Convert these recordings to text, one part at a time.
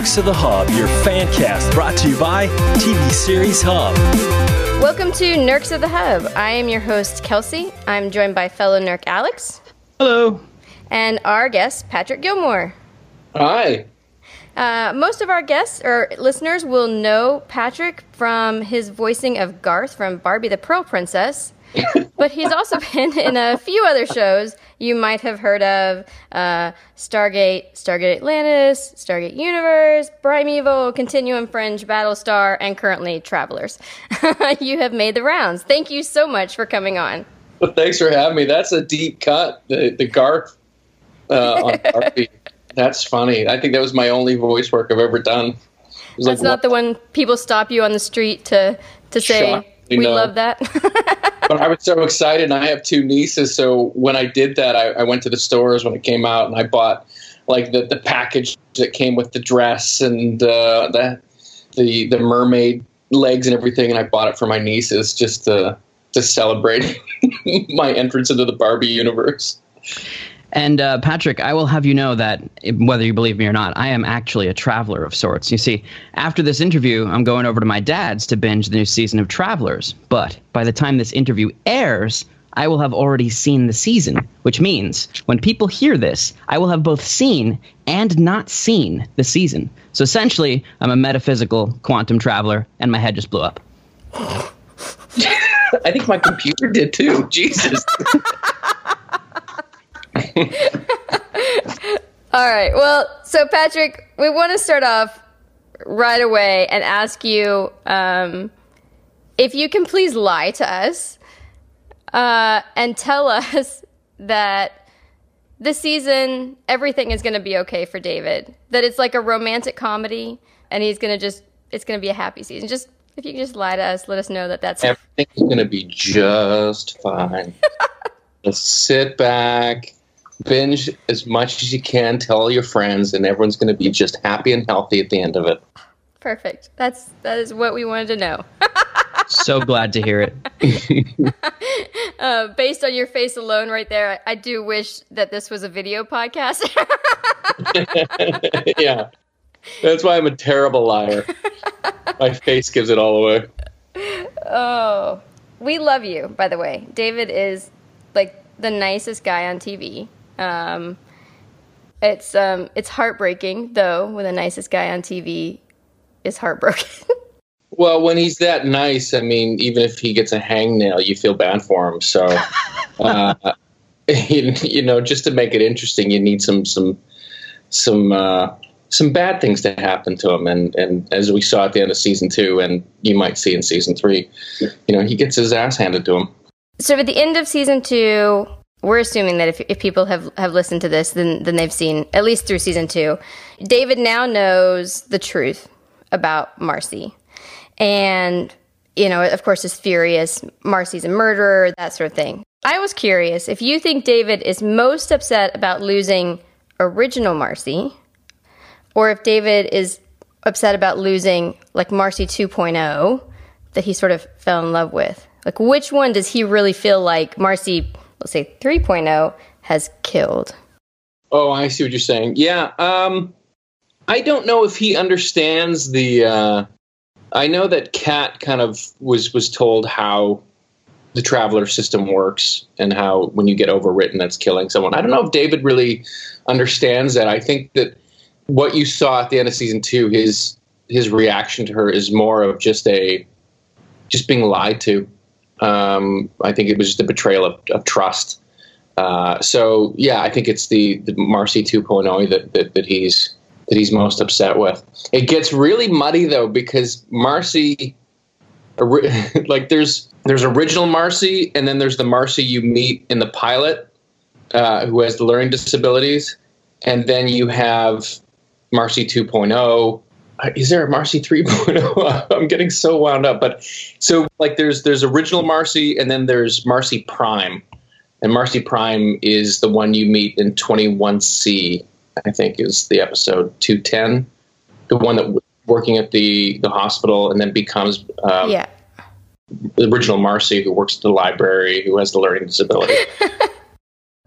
Nerds of the Hub, your fan cast brought to you by TV Series Hub. Welcome to Nerds of the Hub. I am your host, Kelsey. I'm joined by fellow Nerk Alex. Hello. And our guest, Patrick Gilmore. Hi. Uh, most of our guests or listeners will know Patrick from his voicing of Garth from Barbie the Pearl Princess. But he's also been in a few other shows you might have heard of uh, Stargate, Stargate Atlantis, Stargate Universe, Primeval, Continuum Fringe, Battlestar, and currently Travelers. you have made the rounds. Thank you so much for coming on. Well, thanks for having me. That's a deep cut. The, the Garth uh, on Barbie. That's funny. I think that was my only voice work I've ever done. That's like, not what? the one people stop you on the street to to say we know. love that. but I was so excited, and I have two nieces. So when I did that, I, I, went to the stores when it came out, and I bought like the, the package that came with the dress and uh, the the the mermaid legs and everything, and I bought it for my nieces just to to celebrate my entrance into the Barbie universe. And uh, Patrick, I will have you know that whether you believe me or not, I am actually a traveler of sorts. You see, after this interview, I'm going over to my dad's to binge the new season of Travelers. But by the time this interview airs, I will have already seen the season, which means when people hear this, I will have both seen and not seen the season. So essentially, I'm a metaphysical quantum traveler, and my head just blew up. I think my computer did too. Jesus. All right. Well, so Patrick, we want to start off right away and ask you um, if you can please lie to us uh, and tell us that this season everything is going to be okay for David. That it's like a romantic comedy, and he's going to just it's going to be a happy season. Just if you can just lie to us, let us know that that's everything's going to be just fine. just sit back, binge as much as you can, tell all your friends, and everyone's going to be just happy and healthy at the end of it. Perfect. That's that is what we wanted to know. so glad to hear it. uh, based on your face alone, right there, I, I do wish that this was a video podcast. yeah, that's why I'm a terrible liar. My face gives it all away. Oh, we love you. By the way, David is like the nicest guy on TV. Um, it's um, it's heartbreaking though when the nicest guy on TV is heartbroken. well, when he's that nice, I mean, even if he gets a hangnail, you feel bad for him. So, uh, you, you, know, just to make it interesting, you need some some some uh, some bad things to happen to him. And and as we saw at the end of season two, and you might see in season three, you know, he gets his ass handed to him. So at the end of season two, we're assuming that if, if people have, have listened to this, then, then they've seen, at least through season two, David now knows the truth about Marcy. And, you know, of course, is furious. Marcy's a murderer, that sort of thing. I was curious if you think David is most upset about losing original Marcy, or if David is upset about losing, like, Marcy 2.0 that he sort of fell in love with. Like, which one does he really feel like Marcy let's say 3.0 has killed. Oh, I see what you're saying. Yeah. Um, I don't know if he understands the. Uh, I know that Kat kind of was was told how the traveler system works and how when you get overwritten, that's killing someone. I don't know if David really understands that. I think that what you saw at the end of season two, his his reaction to her is more of just a just being lied to um, I think it was a betrayal of, of trust. Uh, so yeah, I think it's the, the Marcy 2.0 that, that, that he's that he's most upset with. It gets really muddy though because Marcy, like there's there's original Marcy and then there's the Marcy you meet in the pilot uh, who has the learning disabilities, and then you have Marcy 2.0 is there a Marcy 3.0? I'm getting so wound up. But so like there's there's original Marcy and then there's Marcy Prime. And Marcy Prime is the one you meet in 21C, I think is the episode 210. The one that working at the the hospital and then becomes um, yeah. the original Marcy who works at the library who has the learning disability.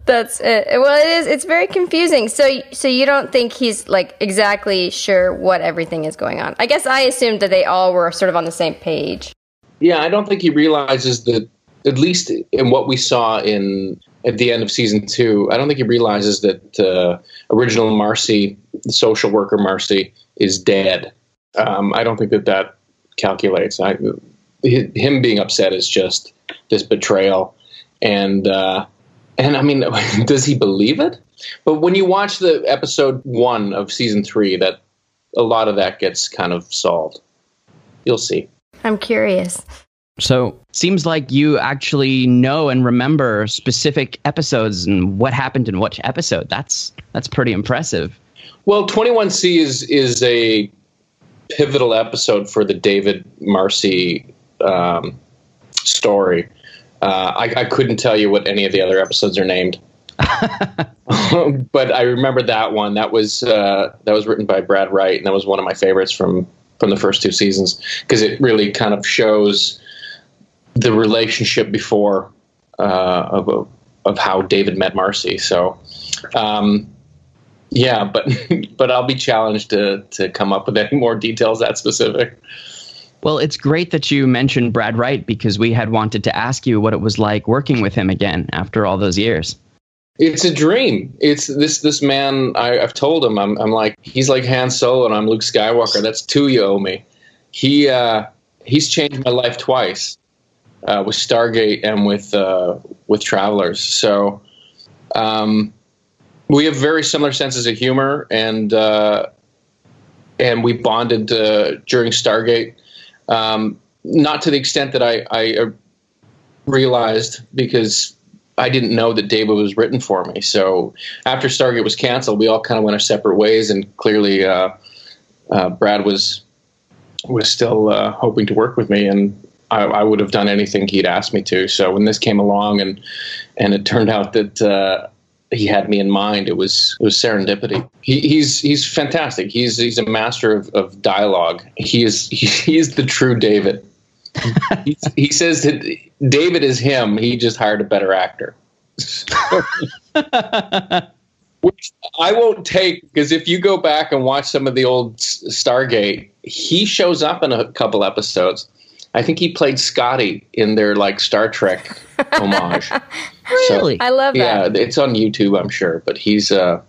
That's it. Well, it is. It's very confusing. So, so you don't think he's like exactly sure what everything is going on? I guess I assumed that they all were sort of on the same page. Yeah, I don't think he realizes that. At least in what we saw in at the end of season two, I don't think he realizes that uh, original Marcy, the social worker Marcy, is dead. Um, I don't think that that calculates. I, him being upset is just this betrayal, and uh, and I mean, does he believe it? But when you watch the episode one of season three, that a lot of that gets kind of solved. You'll see. I'm curious. So seems like you actually know and remember specific episodes and what happened in which episode. That's that's pretty impressive. Well, 21C is is a pivotal episode for the David Marcy um, story. Uh, I, I, couldn't tell you what any of the other episodes are named, but I remember that one. That was uh, that was written by Brad Wright, and that was one of my favorites from from the first two seasons because it really kind of shows the relationship before uh, of of how David met Marcy. So, um, yeah, but but I'll be challenged to to come up with any more details that specific. Well, it's great that you mentioned Brad Wright because we had wanted to ask you what it was like working with him again after all those years. It's a dream. It's this this man. I, have told him I'm I'm like he's like Han Solo and I'm Luke Skywalker. That's two you owe me. He uh, he's changed my life twice uh, with Stargate and with uh, with Travelers. So um, we have very similar senses of humor, and uh, and we bonded uh, during Stargate. Um, not to the extent that I, I uh, realized because I didn't know that David was written for me. So after Stargate was canceled, we all kind of went our separate ways, and clearly uh, uh, Brad was was still uh, hoping to work with me, and I, I, would have done anything he'd asked me to. So when this came along, and and it turned out that uh, he had me in mind. It was it was serendipity. He, he's he's fantastic. He's he's a master of, of dialogue. He is he, he is the true David. he, he says that David is him. He just hired a better actor. Which I won't take because if you go back and watch some of the old Stargate, he shows up in a couple episodes. I think he played Scotty in their like Star Trek homage. really? So, I love that. Yeah, it's on YouTube, I'm sure, but he's uh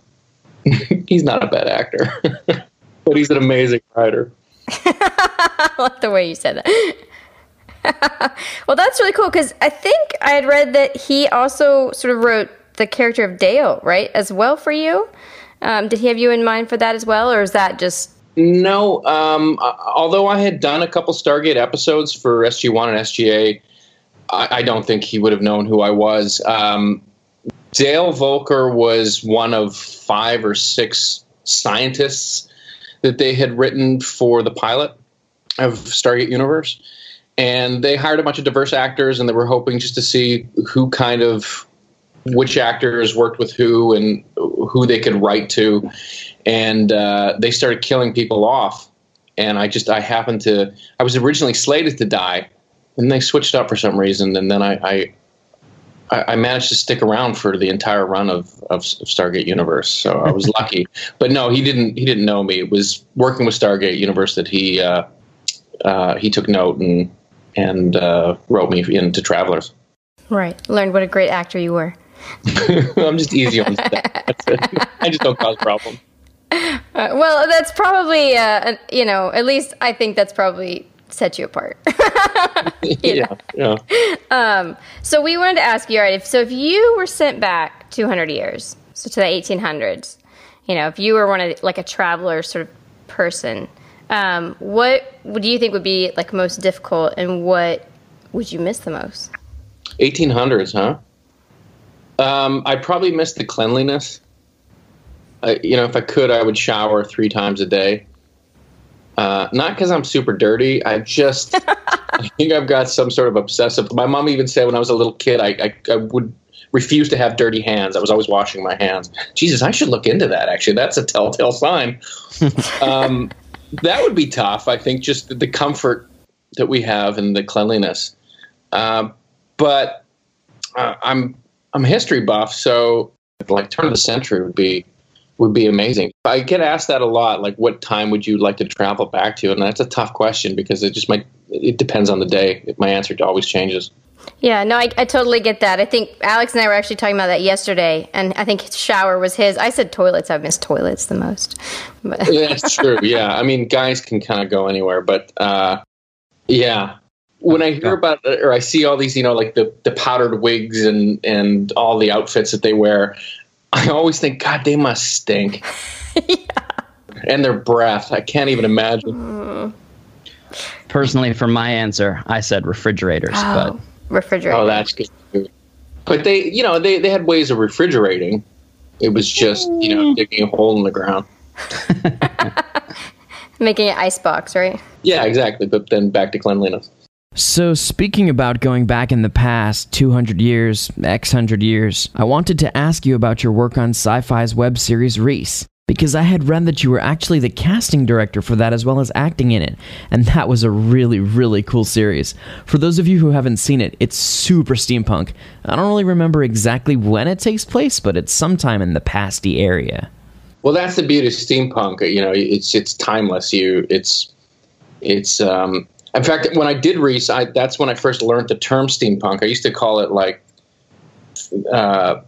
he's not a bad actor. but he's an amazing writer. I like the way you said that. well, that's really cool because I think I had read that he also sort of wrote the character of Dale, right, as well for you. Um, did he have you in mind for that as well, or is that just no, um, although I had done a couple Stargate episodes for SG1 and SGA, I, I don't think he would have known who I was. Um, Dale Volker was one of five or six scientists that they had written for the pilot of Stargate Universe. And they hired a bunch of diverse actors, and they were hoping just to see who kind of which actors worked with who and who they could write to and uh, they started killing people off. And I just I happened to I was originally slated to die, and they switched up for some reason, and then I. I I managed to stick around for the entire run of, of Stargate Universe, so I was lucky. But no, he didn't. He didn't know me. It was working with Stargate Universe that he uh, uh, he took note and and uh, wrote me into Travelers. Right. Learned what a great actor you were. I'm just easy on that. I just don't cause problems. Uh, well, that's probably, uh, you know, at least I think that's probably set you apart. you yeah, yeah. Um, so we wanted to ask you, all right, if, so if you were sent back 200 years, so to the 1800s, you know, if you were one of like a traveler sort of person, um, what would you think would be like most difficult, and what would you miss the most? 1800s, huh? Um, I'd probably miss the cleanliness. I, you know, if I could, I would shower three times a day. Uh, not because I'm super dirty. I just, I think I've got some sort of obsessive. My mom even said when I was a little kid, I, I, I would refuse to have dirty hands. I was always washing my hands. Jesus, I should look into that. Actually, that's a telltale sign. um, that would be tough. I think just the comfort that we have and the cleanliness. Uh, but uh, I'm I'm a history buff, so like turn of the century would be would be amazing. I get asked that a lot, like what time would you like to travel back to? And that's a tough question because it just might it depends on the day. My answer always changes. Yeah, no, I, I totally get that. I think Alex and I were actually talking about that yesterday, and I think shower was his. I said toilets. I miss toilets the most. But. yeah, that's true. Yeah, I mean, guys can kind of go anywhere, but uh, yeah, when I hear about it, or I see all these, you know, like the, the powdered wigs and and all the outfits that they wear, I always think, God, they must stink. yeah. And their breath, I can't even imagine. Mm. Personally, for my answer, I said refrigerators, oh, but refrigerators. Oh, that's good. But they, you know, they they had ways of refrigerating. It was just, you know, mm. digging a hole in the ground. Making an ice box, right? Yeah, exactly. But then back to cleanliness. So, speaking about going back in the past 200 years, X hundred years, I wanted to ask you about your work on sci fi's web series Riese. Because I had read that you were actually the casting director for that as well as acting in it, and that was a really, really cool series. For those of you who haven't seen it, it's super steampunk. I don't really remember exactly when it takes place, but it's sometime in the pasty area. Well, that's the beauty of steampunk. You know, it's it's timeless. You, it's it's um, in fact, when I did Riese, I, that's when I first learned the term steampunk. I used to call it like, uh,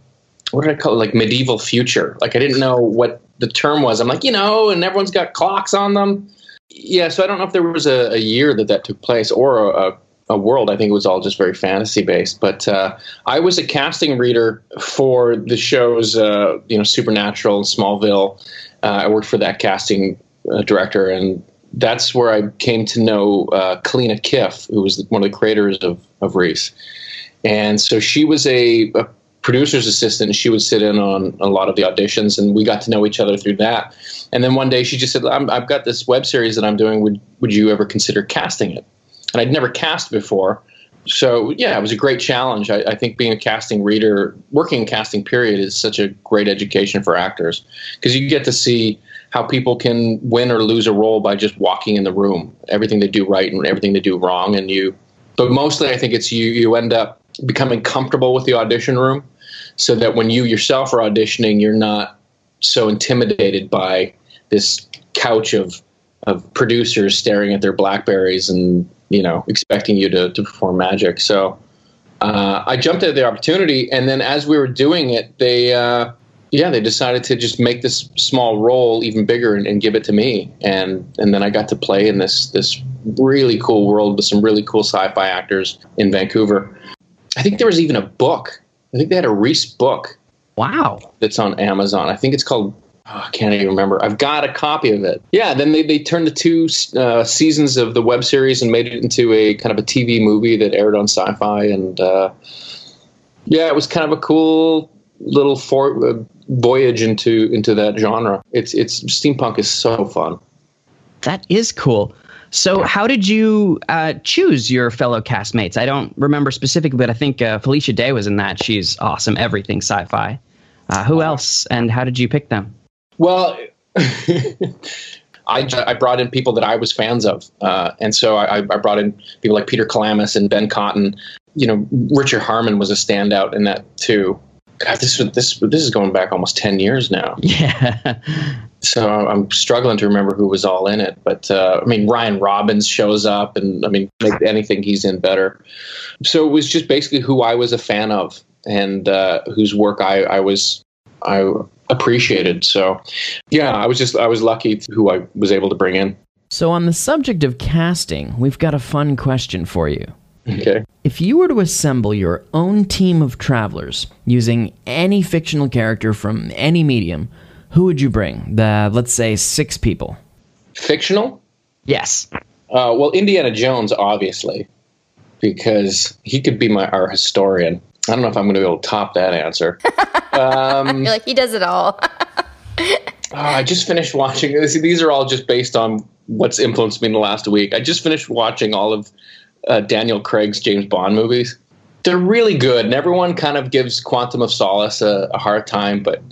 what did I call it? Like medieval future. Like I didn't know what the term was. I'm like, you know, and everyone's got clocks on them. Yeah, so I don't know if there was a, a year that that took place or a, a, world. I think it was all just very fantasy based. But uh, I was a casting reader for the shows, uh, you know, Supernatural and Smallville. Uh, I worked for that casting uh, director, and that's where I came to know uh, Kaleena Kiff, who was one of the creators of, of Riese. And so she was a, a, producer's assistant. She would sit in on a lot of the auditions, and we got to know each other through that. And then one day she just said, i have got this web series that I'm doing. Would, would you ever consider casting it? And I'd never cast before. So, yeah, it was a great challenge. I, I think being a casting reader, working in casting period, is such a great education for actors because you get to see how people can win or lose a role by just walking in the room, everything they do right and everything they do wrong, and you. But mostly, I think it's you. You end up becoming comfortable with the audition room, so that when you yourself are auditioning, you're not so intimidated by this couch of of producers staring at their blackberries and you know expecting you to, to perform magic. So uh, I jumped at the opportunity, and then as we were doing it, they uh, yeah, they decided to just make this small role even bigger and, and, give it to me, and and then I got to play in this this really cool world with some really cool sci-fi actors in Vancouver. I think there was even a book. I think they had a Riese book. Wow, that's on Amazon. I think it's called. Oh, I can't even remember. I've got a copy of it. Yeah, then they, they turned the two uh, seasons of the web series and made it into a kind of a TV movie that aired on Sci-Fi, and uh, yeah, it was kind of a cool little for, uh, voyage into into that genre. It's it's steampunk is so fun. That is cool. So, how did you uh, choose your fellow castmates? I don't remember specifically, but I think uh, Felicia Day was in that. She's awesome, everything sci-fi. Uh, who else, and how did you pick them? Well, I, I brought in people that I was fans of, uh, and so I, I, brought in people like Peter Kelamis and Ben Cotton. You know, Richard Harmon was a standout in that too. God, this this this is going back almost ten years now. Yeah. so I'm struggling to remember who was all in it, but uh, I mean Ryan Robbins shows up, and I mean make anything he's in better. So it was just basically who I was a fan of, and uh, whose work I I was I appreciated. So yeah, I was just I was lucky who I was able to bring in. So on the subject of casting, we've got a fun question for you. Okay. If you were to assemble your own team of travelers using any fictional character from any medium, who would you bring? The let's say six people. Fictional? Yes. Uh, well, Indiana Jones, obviously, because he could be my our historian. I don't know if I'm going to be able to top that answer. Um, like he does it all. oh, I just finished watching. These are all just based on what's influenced me in the last week. I just finished watching all of uh, Daniel Craig's James Bond movies. They're really good, and everyone kind of gives Quantum of Solace a, a hard time, but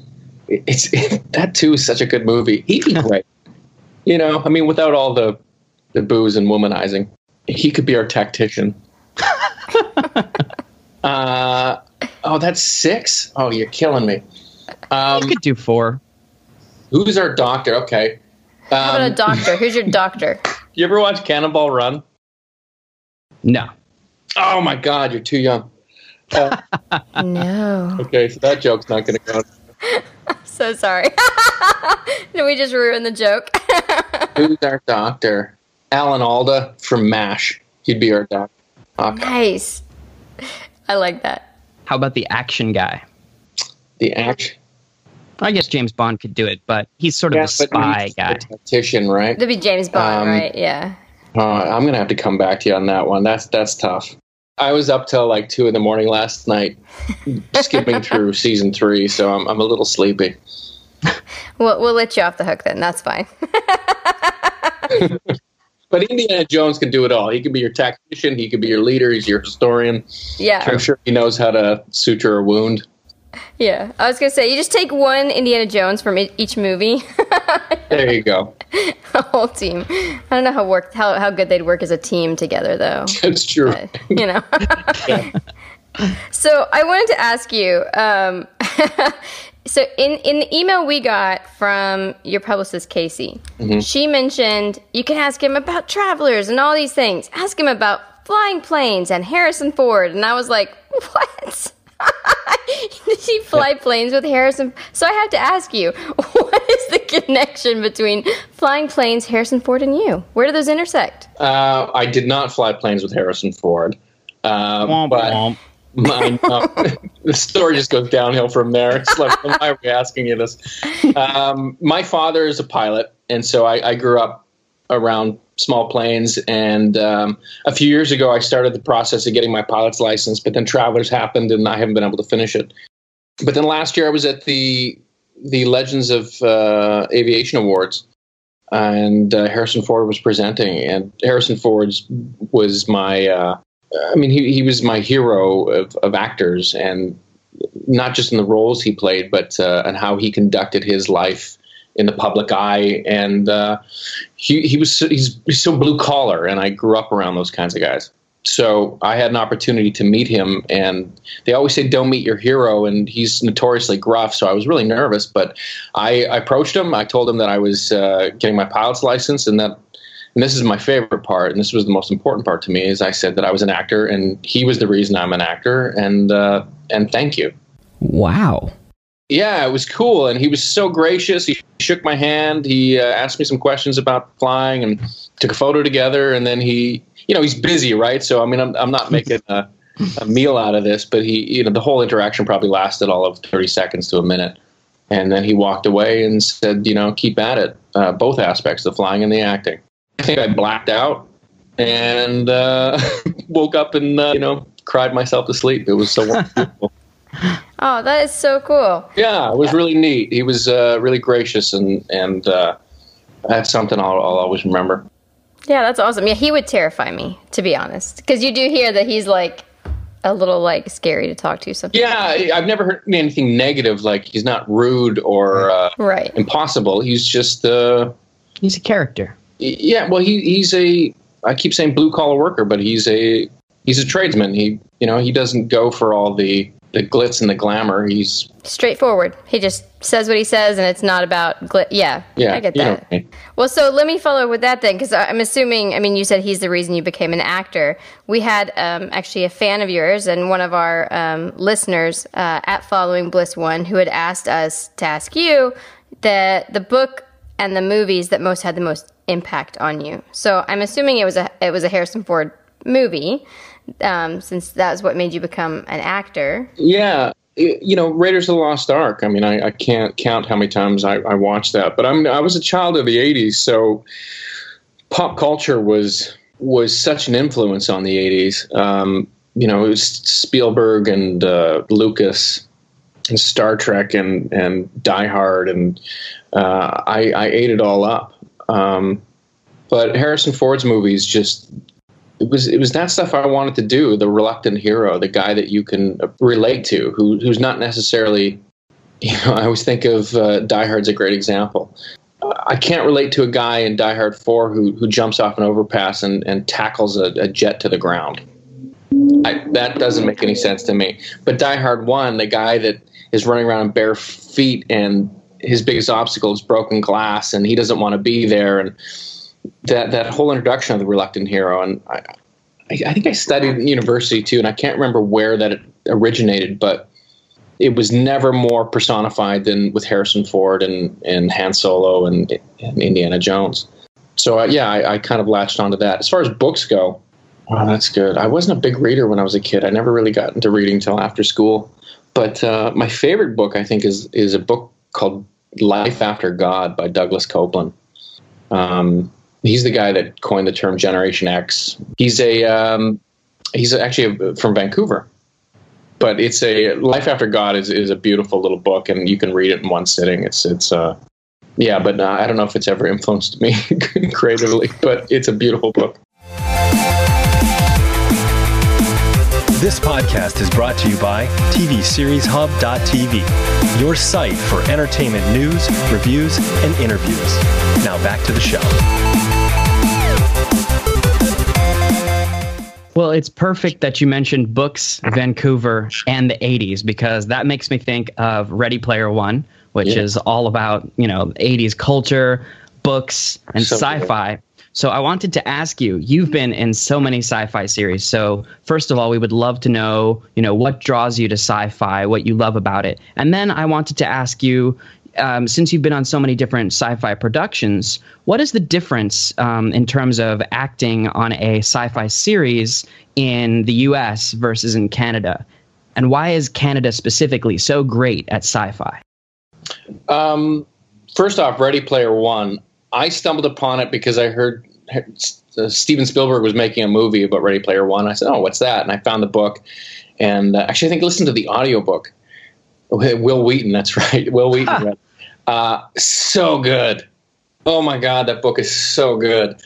it's it, that too is such a good movie. He'd be great. you know, I mean, without all the the booze and womanizing, he could be our tactician. uh, Oh, that's six. Oh, you're killing me. Um, You could do four. who's our doctor? Okay. How about a Um, doctor? Who's your doctor? you ever watch Cannonball Run? No. Oh my God, you're too young. Uh, No. okay, so that joke's not going to go. So sorry. Did we just ruin the joke? Who's our doctor? Alan Alda from MASH. He'd be our doctor. Okay. nice. I like that. How about the action guy? The action. I guess James Bond could do it, but he's sort of a spy he's guy. a tactician, right? That'd be James Bond, Um, right? Yeah. Uh, I'm gonna have to come back to you on that one. That's that's tough. I was up till like two in the morning last night, skipping through season three, so I'm I'm a little sleepy. We'll, we'll let you off the hook then. That's fine. But Indiana Jones can do it all. He can be your tactician. He can be your leader. He's your historian. Yeah. I'm sure he knows how to suture a wound. Yeah. I was going to say, you just take one Indiana Jones from each movie, There you go. the whole team. I don't know how work how, how good they'd work as a team together, though. That's true. You know. so I wanted to ask you. Um, so in in the email we got from your publicist Casey, she mentioned you can ask him about travelers and all these things. Ask him about flying planes and Harrison Ford, and I was like, what? Did he fly planes with Harrison? So I have to ask you, what is the connection between flying planes, Harrison Ford, and you? Where do those intersect? Uh, I did not fly planes with Harrison Ford, uh, Womp but womp. I know. the story just goes downhill from there. It's like, why are we asking you this? Um, my father is a pilot, and so I, I grew up around small planes. And um, a few years ago, I started the process of getting my pilot's license, but then Travelers happened, and I haven't been able to finish it. But then last year, I was at the the Legends of uh, Aviation Awards, and uh, Harrison Ford was presenting, and Harrison Ford was my. Uh, I mean, he, he was my hero of, of actors, and not just in the roles he played, but uh, and how he conducted his life in the public eye. And uh, he he was so, he's, he's so blue collar, and I grew up around those kinds of guys. So I had an opportunity to meet him, and they always say don't meet your hero, and he's notoriously gruff. So I was really nervous, but I, I approached him. I told him that I was uh, getting my pilot's license, and that and this is my favorite part, and this was the most important part to me, is I said that I was an actor, and he was the reason I'm an actor, and uh, and thank you. Wow. Yeah, it was cool, and he was so gracious. He shook my hand. He uh, asked me some questions about flying, and took a photo together. And then he, you know, he's busy, right? So I mean, I'm I'm not making a, a meal out of this, but he, you know, the whole interaction probably lasted all of 30 seconds to a minute. And then he walked away and said, you know, keep at it, uh, both aspects, the flying and the acting. I think I blacked out and uh, woke up and uh, you know cried myself to sleep. It was so wonderful. Oh, that is so cool. yeah, it was really neat. He was uh, really gracious and and uh, that's something I'll, I'll always remember. Yeah, that's awesome. Yeah, he would terrify me, to be honest, because you do hear that he's like a little like scary to talk to. Something. Yeah, I've never heard anything negative. Like he's not rude or uh, Right. impossible. He's just uh, He's a character. yeah. Well, he he's a. I keep saying blue collar worker, but he's a he's a tradesman. He you know he doesn't go for all the the glitz and the glamour. He's Straightforward. He just says what he says, and it's not about glit. Yeah. yeah. I get that. I mean. Well, so let me follow with that then, because I'm assuming. I mean, you said he's the reason you became an actor. We had um, actually a fan of yours and one of our um, listeners uh, at Following Bliss One who had asked us to ask you the the book and the movies that most had the most impact on you. So I'm assuming it was a it was a Harrison Ford movie, um, since that's what made you become an actor. Yeah, you know, Raiders of the Lost Ark. I mean, I, I can't count how many times I, I watched that. But I'm I was a child of the '80s, so pop culture was was such an influence on the '80s. Um, you know, it was Spielberg and uh, Lucas and Star Trek and and Die Hard, and uh, I, I ate it all up. Um, but Harrison Ford's movies just it was it was that stuff I wanted to do. The reluctant hero, the guy that you can relate to, who who's not necessarily, you know. I always think of uh, Die Hard's a great example. Uh, I can't relate to a guy in Die Hard Four who who jumps off an overpass and and tackles a, a jet to the ground. I, that doesn't make any sense to me. But Die Hard One, the guy that is running around in bare feet and his biggest obstacle is broken glass, and he doesn't want to be there, and that that whole introduction of the reluctant hero, and I, I think I studied in university too, and I can't remember where that originated, but it was never more personified than with Harrison Ford and, and Han Solo and, and Indiana Jones. So uh, yeah, I, I, kind of latched onto that. As far as books go, oh, that's good. I wasn't a big reader when I was a kid. I never really got into reading until after school. But uh, my favorite book, I think, is is a book called Life After God by Douglas Coupland. Um, he's the guy that coined the term Generation X. He's a um, he's actually from Vancouver, but it's a Life After God is is a beautiful little book, and you can read it in one sitting. It's it's uh, yeah, but uh, I don't know if it's ever influenced me creatively, but it's a beautiful book. This podcast is brought to you by TVSeriesHub.tv, your site for entertainment news, reviews, and interviews. Now back to the show. Well, it's perfect that you mentioned books, Vancouver, and the 80s because that makes me think of Ready Player One, which yeah. is all about, you know, 80s culture, books, and so sci-fi. Cool. So I wanted to ask you, you've been in so many sci-fi series. So first of all, we would love to know, you know, what draws you to sci-fi, what you love about it. And then I wanted to ask you, um, since you've been on so many different sci-fi productions, what is the difference um, in terms of acting on a sci-fi series in the U.S. versus in Canada, and why is Canada specifically so great at sci-fi? Um, first off, Ready Player One. I stumbled upon it because I heard uh, Steven Spielberg was making a movie about Ready Player One. I said, "Oh, what's that?" And I found the book, and uh, actually, I think I listened to the audiobook. Wil Wheaton, that's right. Wil Wheaton Uh, so good. Oh my God, that book is so good.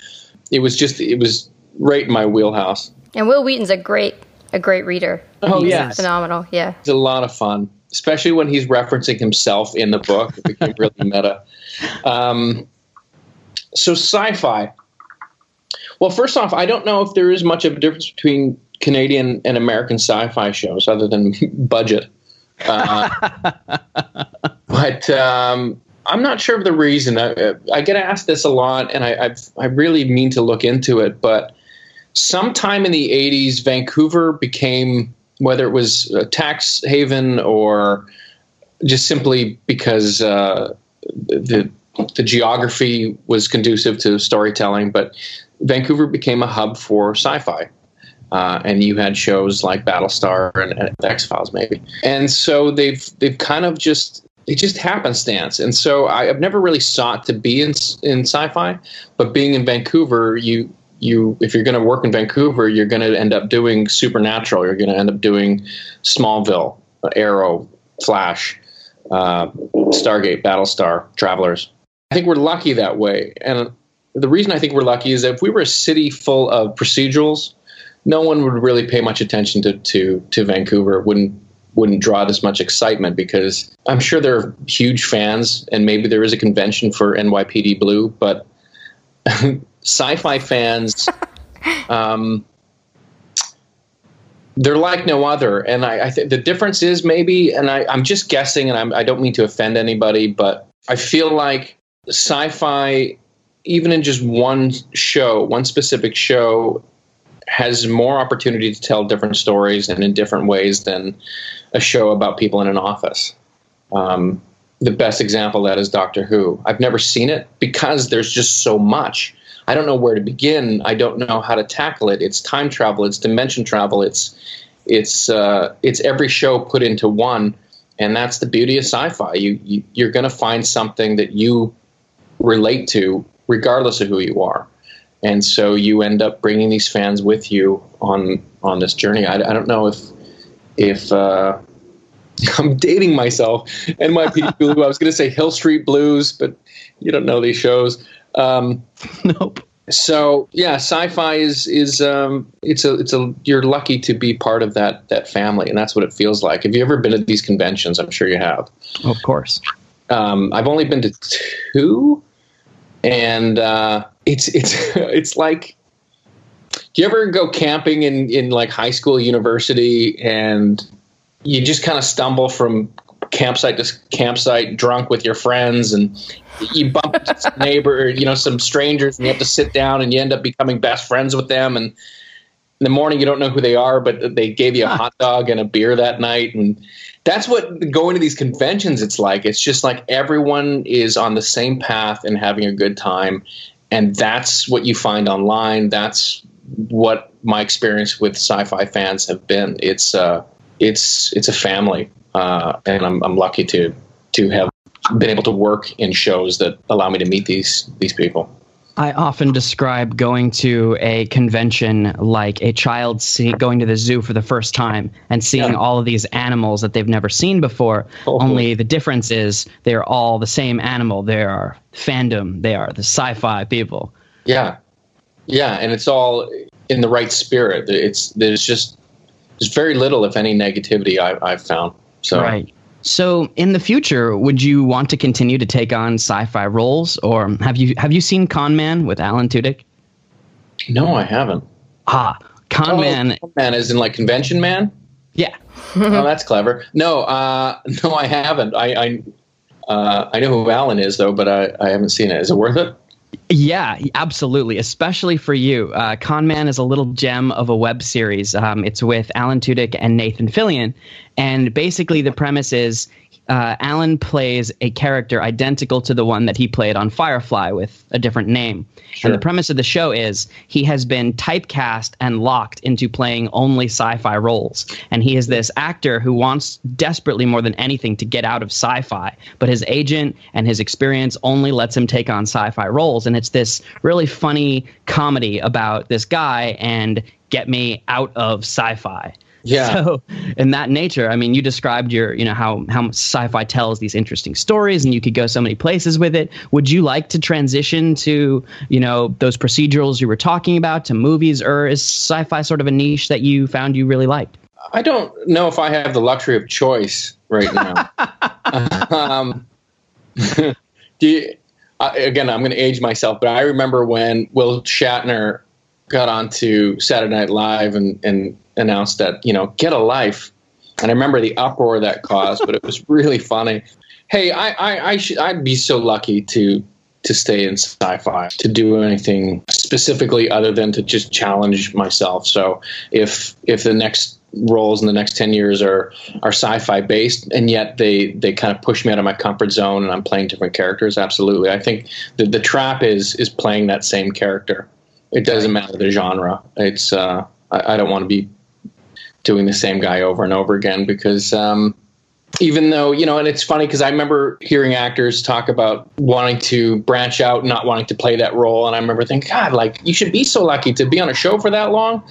It was just, it was right in my wheelhouse. And Wil Wheaton's a great, a great reader. Oh yeah, phenomenal. Yeah, it's a lot of fun, especially when he's referencing himself in the book. It became really meta. Um, so sci-fi. Well, first off, I don't know if there is much of a difference between Canadian and American sci-fi shows, other than budget. Uh, but um, I'm not sure of the reason. I, I, get asked this a lot, and I, I've, I really mean to look into it. But sometime in the 80s, Vancouver became, whether it was a tax haven or just simply because uh, the the geography was conducive to storytelling, but Vancouver became a hub for sci-fi. Uh, and you had shows like Battlestar and, and X Files, maybe. And so they've they've kind of just it just happenstance. And so I, have never really sought to be in in sci-fi, but being in Vancouver, you you if you're going to work in Vancouver, you're going to end up doing Supernatural. You're going to end up doing Smallville, Arrow, Flash, uh, Stargate, Battlestar, Travelers. I think we're lucky that way, and the reason I think we're lucky is that if we were a city full of procedurals no one would really pay much attention to to, to Vancouver. It wouldn't wouldn't draw this much excitement because I'm sure there are huge fans, and maybe there is a convention for NYPD Blue, but sci-fi fans, um, they're like no other. And I, I think the difference is maybe, and I, I'm just guessing, and I'm, I don't mean to offend anybody, but I feel like sci-fi, even in just one show, one specific show, has more opportunity to tell different stories and in different ways than a show about people in an office. Um, the best example of that is Doctor Who. I've never seen it because there's just so much. I don't know where to begin. I don't know how to tackle it. It's time travel. It's dimension travel. It's it's uh, it's every show put into one, and that's the beauty of sci-fi. You, you you're going to find something that you relate to, regardless of who you are and so you end up bringing these fans with you on on this journey. I, I don't know if if uh, I'm dating myself. NYPD Blue. I was going to say Hill Street Blues, but you don't know these shows. Um, nope. So yeah, sci-fi is is um, it's a it's a you're lucky to be part of that that family, and that's what it feels like. Have you ever been at these conventions? I'm sure you have. Of course. Um, I've only been to two, and uh, it's it's it's like do you ever go camping in in like high school, university, and you just kind of stumble from campsite to campsite, drunk with your friends, and you bump into some neighbor, you know, some strangers, and you have to sit down, and you end up becoming best friends with them, and in the morning you don't know who they are, but they gave you a hot dog and a beer that night, and that's what going to these conventions it's like. It's just like everyone is on the same path and having a good time. And that's what you find online. That's what my experience with sci-fi fans have been. It's uh it's it's a family uh and i'm i'm lucky to to have been able to work in shows that allow me to meet these these people I often describe going to a convention like a child see, going to the zoo for the first time and seeing Yeah. all of these animals that they've never seen before. Oh. Only the difference is they're all the same animal. They are fandom. They are the sci-fi people. Yeah, yeah, and it's all in the right spirit. It's there's just there's very little, if any, negativity I, I've found. So Right. So, in the future, would you want to continue to take on sci-fi roles, or have you have you seen Con Man with Alan Tudyk? no, I haven't. Ah, Con Oh, Man. man, as in like convention man. Yeah. oh, that's clever. No, uh, no, I haven't. I I, uh, I know who Alan is though, but I, I haven't seen it. Is it worth it? Yeah, absolutely. Especially for you. Uh, Con Man is a little gem of a web series. Um, it's with Alan Tudyk and Nathan Fillion. And basically, the premise is uh, Alan plays a character identical to the one that he played on Firefly with a different name. Sure. And the premise of the show is he has been typecast and locked into playing only sci fi roles. And he is this actor who wants desperately more than anything to get out of sci fi, but his agent and his experience only lets him take on sci fi roles. And it's this really funny comedy about this guy and get me out of sci fi. Yeah. So, in that nature, I mean, you described your, you know, how how sci-fi tells these interesting stories, and you could go so many places with it. Would you like to transition to, you know, those procedurals you were talking about to movies, or is sci-fi sort of a niche that you found you really liked? I don't know if I have the luxury of choice right now. um, do you, I, again, I'm going to age myself, but I remember when Will Shatner got onto Saturday Night Live and, and announced that, you know, get a life. And I remember the uproar that caused, but it was really funny. Hey, I, I, I should, I'd be so lucky to to stay in sci-fi, to do anything specifically other than to just challenge myself. So if if the next roles in the next 10 years are are sci-fi based and yet they they kind of push me out of my comfort zone and I'm playing different characters absolutely I think the the trap is is playing that same character it doesn't matter the genre it's uh I, I don't want to be doing the same guy over and over again because um even though you know and it's funny because i remember hearing actors talk about wanting to branch out not wanting to play that role. And i remember thinking god like you should be so lucky to be on a show for that long.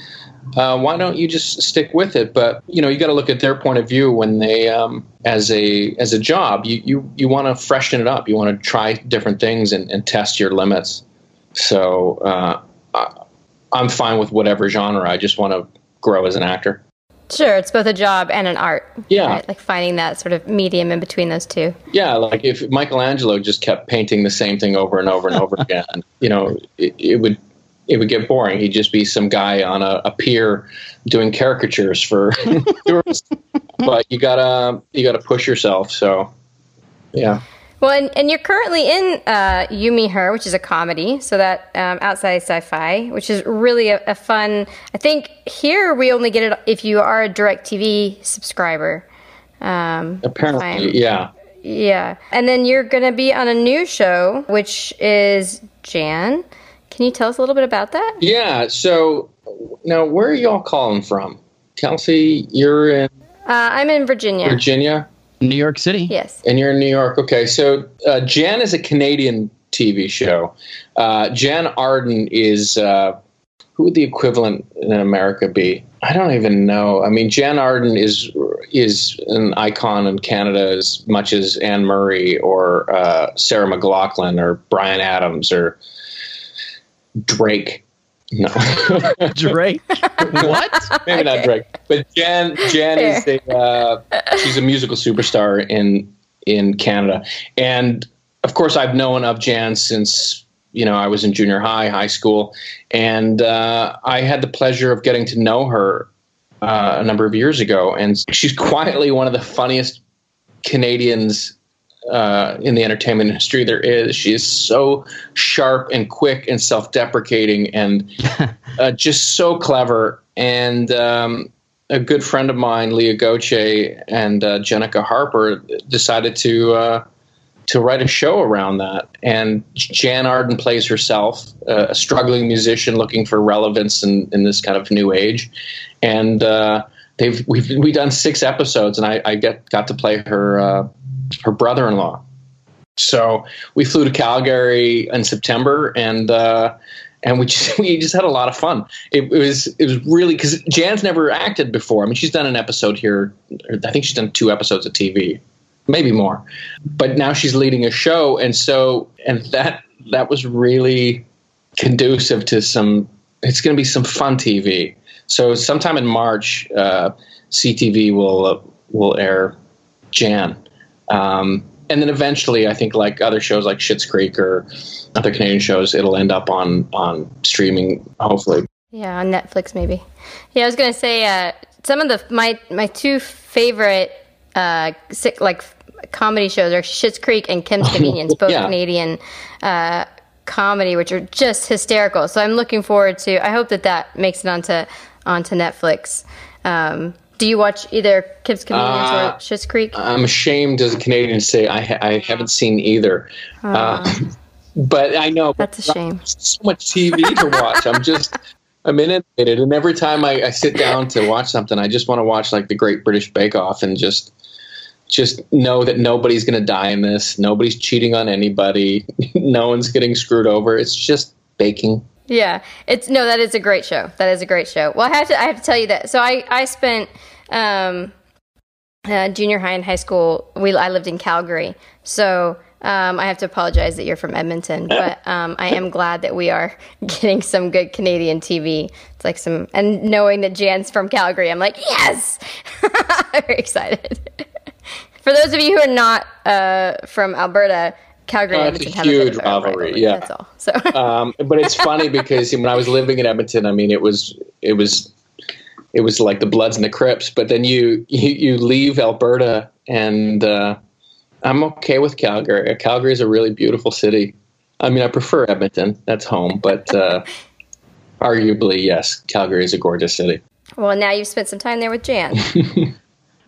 Uh, why don't you just stick with it? But you know you got to look at their point of view when they um, as a as a job you you, you want to freshen it up. You want to try different things and, and test your limits. So uh, i'm fine with whatever genre. I just want to grow as an actor Sure, it's both a job and an art. Yeah. right? Like finding that sort of medium in between those two. Yeah, like if Michelangelo just kept painting the same thing over and over and over again, you know, it, it would it would get boring. He'd just be some guy on a, a pier doing caricatures for tourists. But you gotta you gotta push yourself. So, yeah, Well, and, and you're currently in uh, You, Me, Her, which is a comedy. So that um, outside sci-fi, which is really a, a fun. I think here we only get it if you are a Directv subscriber. Um, apparently, yeah. yeah, and then you're gonna be on a new show, which is Jann. Can you tell us a little bit about that? Yeah. So now, where are y'all calling from? Kelsey, you're in Uh, I'm in Virginia. Virginia. New York City. Yes. And you're in New York. Okay. So uh, Jann is a Canadian TV show. Uh, Jann Arden is, uh, who would the equivalent in America be? I don't even know. I mean, Jann Arden is is an icon in Canada as much as Anne Murray or uh, Sarah McLachlan or Bryan Adams or Drake. No, Drake. what? maybe not Drake, but Jann. Jann is a uh, she's a musical superstar in in Canada, and of course I've known of Jann since you know, I was in junior high, high school, and uh, I had the pleasure of getting to know her uh, a number of years ago. And she's quietly one of the funniest Canadians uh, in the entertainment industry there is. She is so sharp and quick and self-deprecating and uh, just so clever. And um, a good friend of mine, Leah Gauthier and uh, Jennica Harper, decided to uh, to write a show around that. And Jann Arden plays herself, uh, a struggling musician looking for relevance in, in this kind of new age. And uh, they've we've we done six episodes, and I, I get got to play her uh, her brother in law. So we flew to Calgary in September, and uh, and we just we just had a lot of fun. It, it was it was really because Jann's never acted before. I mean, she's done an episode here. I think she's done two episodes of TV maybe more. But now she's leading a show, and so and that that was really conducive to some. It's going to be some fun TV. So sometime in March, uh, CTV will uh, will air Jann, um, and then eventually, I think like other shows like Schitt's Creek or other Canadian shows, it'll end up on on streaming. Hopefully, yeah, on Netflix maybe. Yeah, I was gonna say uh, some of the my my two favorite uh, like comedy shows are Schitt's Creek and Kim's Convenience, both yeah. Canadian uh, comedy, which are just hysterical. So I'm looking forward to. I hope that that makes it onto onto Netflix. Um, do you watch either Kim's Convenience uh, or Schitt's Creek? I'm ashamed as a Canadian to say I, ha- I haven't seen either. Uh, but I know that's a shame. So much TV to watch. I'm just I'm inundated, and every time I, I sit down to watch something, I just want to watch like the Great British Bake Off and just just know that nobody's going to die in this. Nobody's cheating on anybody. no one's getting screwed over. It's just baking. Yeah, it's no. That is a great show. That is a great show. Well, I have to. I have to tell you that. So I I spent um, uh, junior high and high school. We I lived in Calgary. So um, I have to apologize that you're from Edmonton, but um, I am glad that we are getting some good Canadian TV. It's like some, and knowing that Jann's from Calgary, I'm like, yes, very excited. For those of you who are not uh, from Alberta, Calgary oh, and Edmonton have a huge rivalry, rivalry. Yeah, that's all. So, um, but it's funny because when I was living in Edmonton, I mean, it was it was it was like the Bloods and the Crips. But then you you, you leave Alberta, and uh, I'm okay with Calgary. Calgary is a really beautiful city. I mean, I prefer Edmonton. That's home, but uh, arguably, yes, Calgary is a gorgeous city. Well, now you've spent some time there with Jann.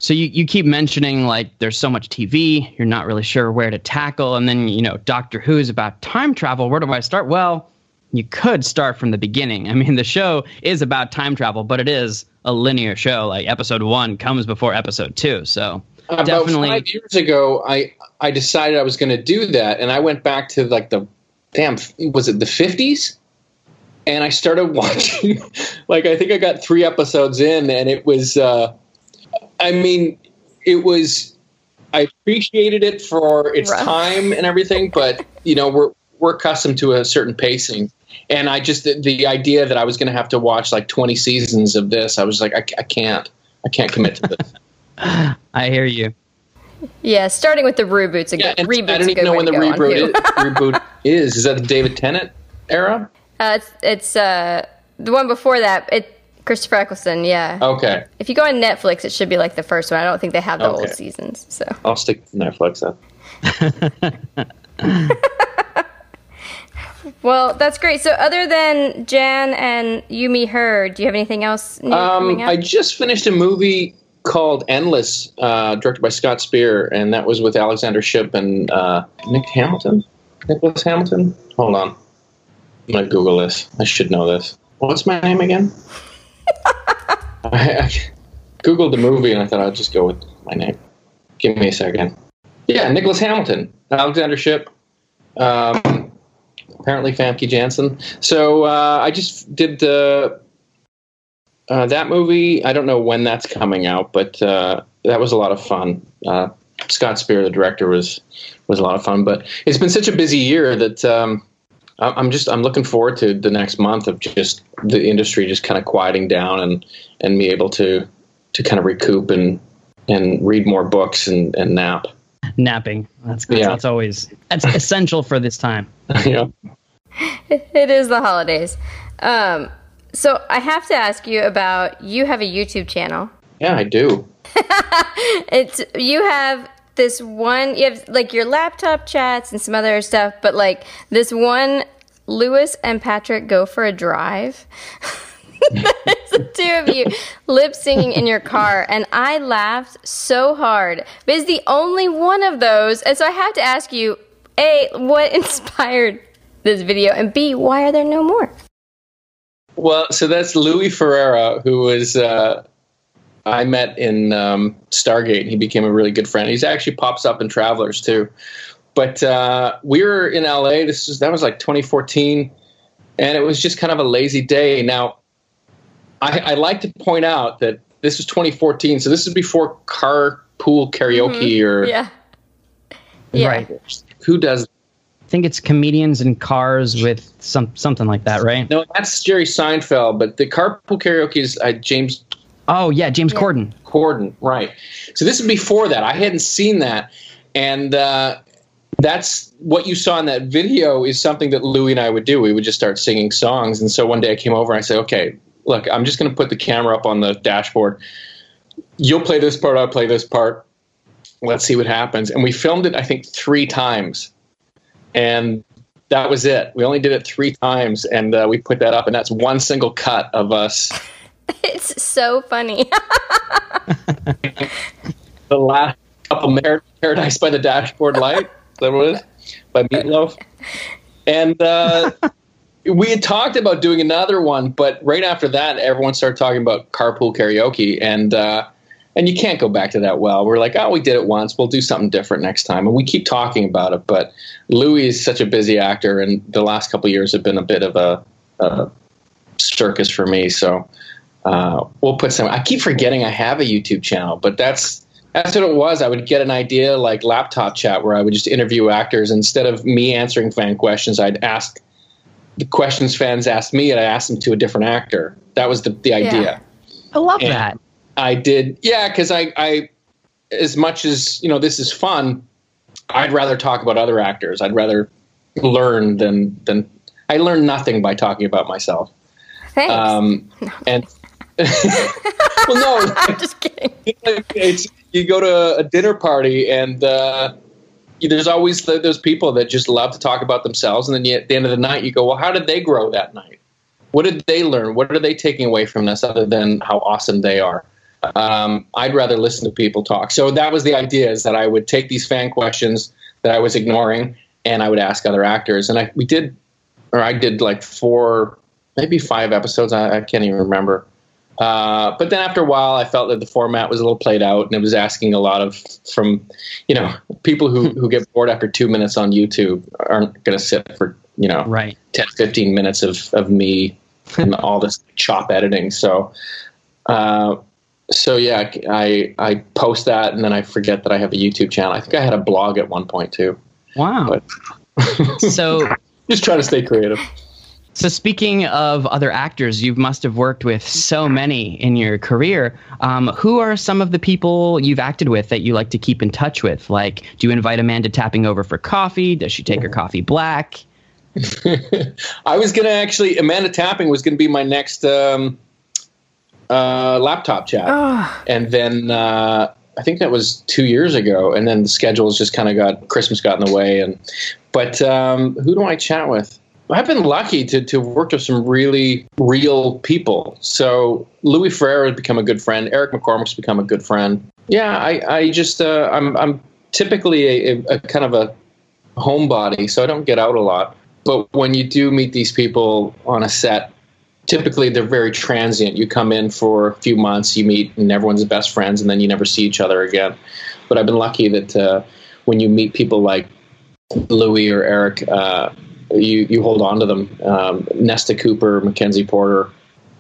So you, you keep mentioning like there's so much TV, you're not really sure where to tackle. And then, you know, Doctor Who is about time travel. Where do I start? Well, you could start from the beginning. I mean, the show is about time travel, but it is a linear show. Like episode one comes before episode two. So about definitely. five years ago, I, I decided I was going to do that. And I went back to like the, damn, was it the 50s? And I started watching, like, I think I got three episodes in and it was, uh, I mean, it was. I appreciated it for its Rough. time and everything, but you know, we're we're accustomed to a certain pacing, and I just the, the idea that I was going to have to watch like twenty seasons of this, I was like, I, I can't, I can't commit to this. I hear you. Yeah, starting with the reboots. A yeah, good, reboot's I don't even know when the reboot is, reboot is. Is that the David Tennant era? Uh, it's it's uh, the one before that. It Christopher Eccleston, yeah. Okay. If you go on Netflix, it should be like the first one. I don't think they have the okay. old seasons, so. I'll stick to Netflix then. well, that's great. So, other than Jann and You Me Her, do you have anything else new um, coming? I just finished a movie called Endless, uh, directed by Scott Speer, and that was with Alexandra Shipp and uh, Nick Hamilton. Nicholas Hamilton. Hold on, I'm gonna Google this. I should know this. What's my name again? I, googled the movie and I thought I'd just go with my name. Give me a second. Yeah, Nicholas Hamilton, Alexandra Shipp, um, apparently Famke Janssen. So uh, I just did the uh, that movie. I don't know when that's coming out, but uh, that was a lot of fun. Uh, Scott Speer, the director, was was a lot of fun. But it's been such a busy year that um, I'm just I'm looking forward to the next month of just the industry just kind of quieting down and and be able to to kind of recoup and and read more books and, and nap. Napping. That's good. Yeah. That's always that's essential for this time. yeah. it is the holidays. Um, so I have to ask you about you have a YouTube channel. Yeah, I do. It's you have this one you have like your laptop chats and some other stuff, but like this one Louis and Patrick go for a drive. There's the two of you lip singing in your car, and I laughed so hard. But it's the only one of those, and so I have to ask you: A, what inspired this video, and B, why are there no more? Well, so that's Louis Ferreira who was uh, I met in um, Stargate. And he became a really good friend. He's actually pops up in Travelers too. But uh, we were in LA. This is that was like 2014, and it was just kind of a lazy day. Now, I, I like to point out that this was 2014, so this is before carpool karaoke or Yeah. Yeah. Right. who does I think it's comedians in cars with some something like that, right? no that's jerry seinfeld but the carpool karaoke is uh, james Oh yeah, James Corden. Corden, right. So this is before that. I hadn't seen that. And uh, that's what you saw in that video is something that Louie and I would do. We would just start singing songs. And so one day I came over and I said, okay, look, I'm just going to put the camera up on the dashboard. You'll play this part, I'll play this part. Let's see what happens. And we filmed it, I think, three times. And that was it. We only did it three times. And uh, we put that up. And that's one single cut of us. It's so funny. the last couple Paradise by the Dashboard Light. That is? By Meatloaf. And uh, we had talked about doing another one, but right after that, everyone started talking about carpool karaoke, and uh, and you can't go back to that well. We're like, oh, we did it once. We'll do something different next time, and we keep talking about it. But Louis is such a busy actor, and the last couple years have been a bit of a, a circus for me. So uh, we'll put some. I keep forgetting I have a YouTube channel, but that's that's what it was. I would get an idea like laptop chat where I would just interview actors instead of me answering fan questions. I'd ask the questions fans asked me, and I asked them to a different actor. That was the the idea. I love And that. I did, yeah, because I, I, as much as you know, this is fun. I'd rather talk about other actors. I'd rather learn than than I learn nothing by talking about myself. Thanks. Um, and well, no, I'm just kidding. it's you go to a dinner party and uh, there's always th those people that just love to talk about themselves, and then you, at the end of the night, you go, "Well, how did they grow that night? What did they learn? What are they taking away from this other than how awesome they are?" Um, I'd rather listen to people talk. So that was the idea: is that I would take these fan questions that I was ignoring, and I would ask other actors, and I we did, or I did like four, maybe five episodes. I, I can't even remember. Uh, but then after a while, I felt that the format was a little played out, and it was asking a lot of from, you know, people who who get bored after two minutes on YouTube aren't going to sit for you know Right. 10, 15 minutes of of me and all this chop editing. So, uh, so yeah, I I post that, and then I forget that I have a YouTube channel. I think I had a blog at one point too. Wow. But so just try to stay creative. So speaking of other actors, you must have worked with so many in your career. Um, who are some of the people you've acted with that you like to keep in touch with? Like, do you invite Amanda Tapping over for coffee? Does she take her coffee black? I was gonna actually Amanda Tapping was gonna be my next um, uh, laptop chat, and then uh, I think that was two years ago, and then the schedules just kind of got Christmas got in the way, and but um, who do I chat with? I've been lucky to to work with some really real people. So Louis Ferreira has become a good friend. Eric McCormack's become a good friend. Yeah, I I just uh, I'm I'm typically a, a, a kind of a homebody, so I don't get out a lot. But when you do meet these people on a set, typically they're very transient. You come in for a few months, you meet, and everyone's best friends, and then you never see each other again. But I've been lucky that uh, when you meet people like Louis or Eric, uh, you you hold on to them. Um, Nesta Cooper, Mackenzie Porter,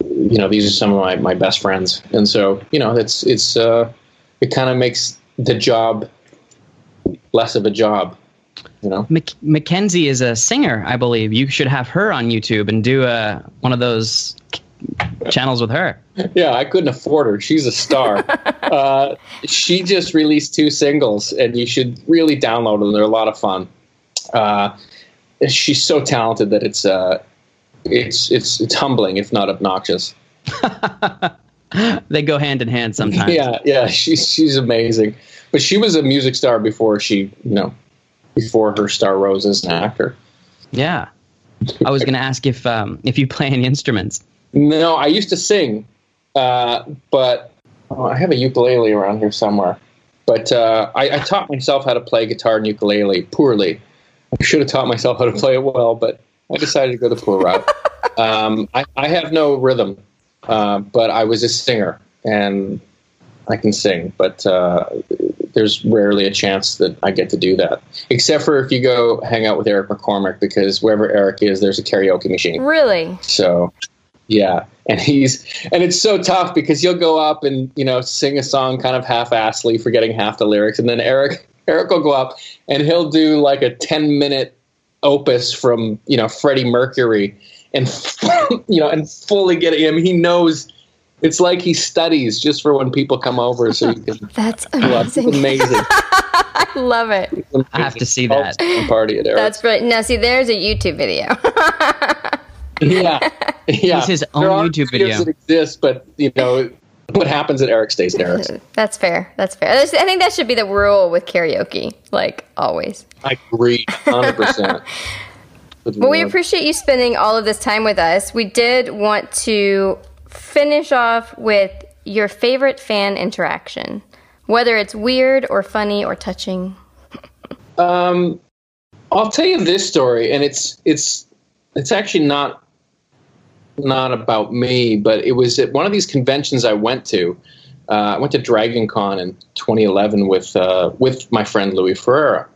you know, these are some of my, my best friends, and so you know, it's it's uh, it kind of makes the job less of a job. You know. Mac- Mackenzie is a singer, I believe. You should have her on YouTube and do a, one of those channels with her. Yeah, I couldn't afford her. She's a star. uh, she just released two singles, and you should really download them. They're a lot of fun. Uh, she's so talented that it's uh, it's it's it's humbling, if not obnoxious. they go hand in hand sometimes. Yeah, yeah, she's she's amazing. But she was a music star before she, you know, before her star rose as an actor. Yeah. I was going to ask if um, if you play any instruments. No, I used to sing, uh, but oh, I have a ukulele around here somewhere. But uh, I, I, taught myself how to play guitar and ukulele poorly. I should have taught myself how to play it well, but I decided to go the poor route. Um, I, I, have no rhythm, uh, but I was a singer and I can sing, but uh, there's rarely a chance that I get to do that. Except for if you go hang out with Eric McCormack, because wherever Eric is, there's a karaoke machine. Really? So, yeah, and he's and it's so tough because you'll go up and you know sing a song kind of half-assly, forgetting half the lyrics, and then Eric Eric will go up and he'll do like a ten minute opus from you know Freddie Mercury, and you know and fully get him. He knows it's like he studies just for when people come over, so you can. That's amazing. It's amazing. I love it. Amazing. I have to see that party at Eric's. That's right. Now, see, there's a YouTube video. yeah, yeah. It's his own YouTube video. That exists, but you know what happens at Eric stays at Eric's. That's fair. That's fair. I think that should be the rule with karaoke, like always. I agree, hundred percent. Well, we appreciate you spending all of this time with us. We did want to finish off with your favorite fan interaction, whether it's weird or funny or touching. Um, I'll tell you this story, and it's it's it's actually not not about me, but it was at one of these conventions I went to. Uh, I went to Dragon Con in 2011 with uh, with my friend Louis Ferreira,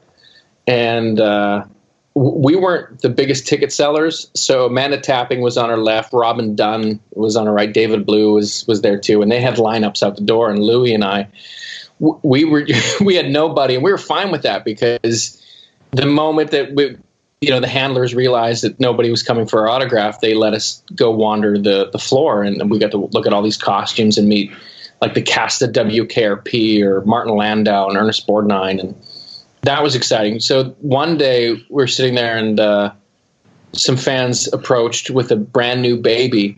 and uh, we weren't the biggest ticket sellers. So Amanda Tapping was on our left, Robin Dunne was on our right, David Blue was was there too, and they had lineups out the door. And Louis and I, we were we had nobody, and we were fine with that because the moment that we, you know, the handlers realized that nobody was coming for our autograph, they let us go wander the the floor, and we got to look at all these costumes and meet like the cast of WKRP or Martin Landau and Ernest Borgnine and that was exciting. So one day we're sitting there and uh, some fans approached with a brand new baby.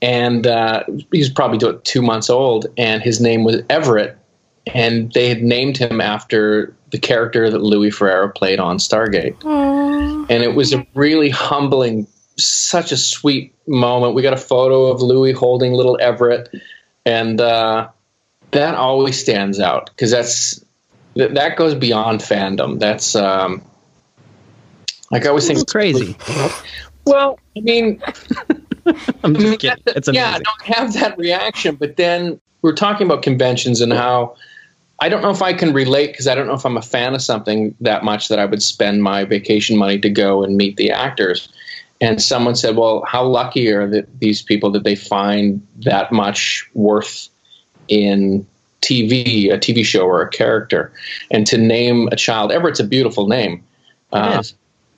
And uh, he was probably two months old, and his name was Everett. And they had named him after the character that Louis Ferreira played on Stargate. Aww. And it was a really humbling, such a sweet moment. We got a photo of Louis holding little Everett. And uh, that always stands out because that's that that goes beyond fandom. That's um, like I always think it's crazy. Well, I mean, I'm just kidding. It's amazing. Yeah, I don't have that reaction. But then we're talking about conventions and how I don't know if I can relate because I don't know if I'm a fan of something that much that I would spend my vacation money to go and meet the actors. And someone said, "Well, how lucky are the, these people that they find that much worth in TV, a TV show or a character. And to name a child Everett's a beautiful name. Uh,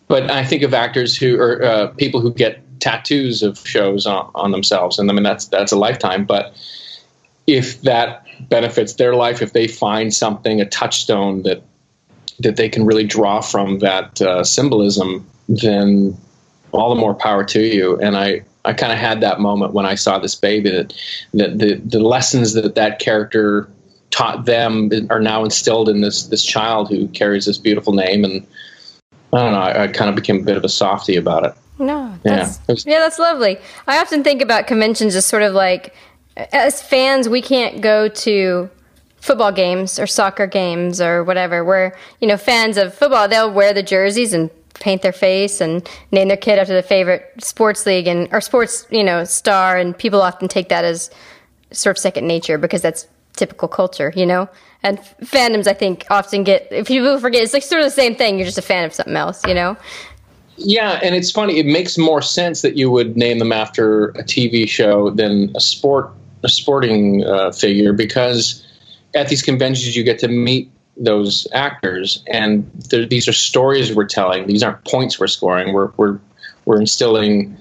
but I think of actors who or uh, people who get tattoos of shows on, on themselves, and I mean that's that's a lifetime. But if that benefits their life, if they find something, a touchstone that that they can really draw from that uh, symbolism, then all the more power to you. And I I kind of had that moment when I saw this baby that, that the, the lessons that that character taught them are now instilled in this this child who carries this beautiful name and I don't know I, I kind of became a bit of a softy about it. No, that's, yeah, was, yeah, that's lovely. I often think about conventions as sort of like as fans we can't go to football games or soccer games or whatever. We're you know fans of football. They'll wear the jerseys and paint their face and name their kid after the favorite sports league and or sports you know star. And people often take that as sort of second nature because that's typical culture you know? And fandoms i think often get if people forget it's like sort of the same thing. You're just a fan of something else you know? Yeah and it's funny. It makes more sense that you would name them after a tv show than a sport sporting uh, figure because at these conventions you get to meet those actors, and these are stories we're telling. These aren't points we're scoring. We're we're we're instilling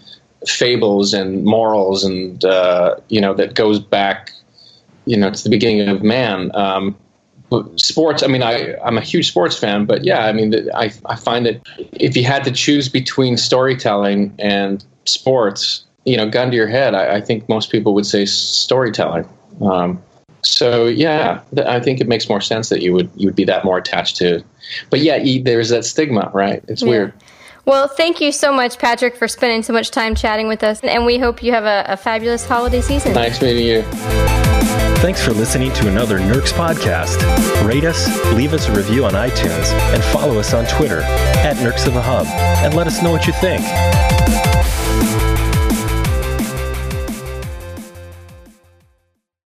fables and morals, and uh, you know that goes back, you know, to the beginning of man. Um, sports. I mean, I I'm a huge sports fan, but yeah, I mean, I I find that if you had to choose between storytelling and sports, you know, gun to your head, I, I think most people would say storytelling. Um, so yeah, I think it makes more sense that you would you would be that more attached to. But yeah, there's that stigma, right? It's yeah. weird. Well, thank you so much, Patrick, for spending so much time chatting with us, and we hope you have a, a fabulous holiday season. Nice meeting you. Thanks for listening to another Nerks podcast. Rate us, leave us a review on iTunes, and follow us on Twitter at Nerks of the Hub, and let us know what you think.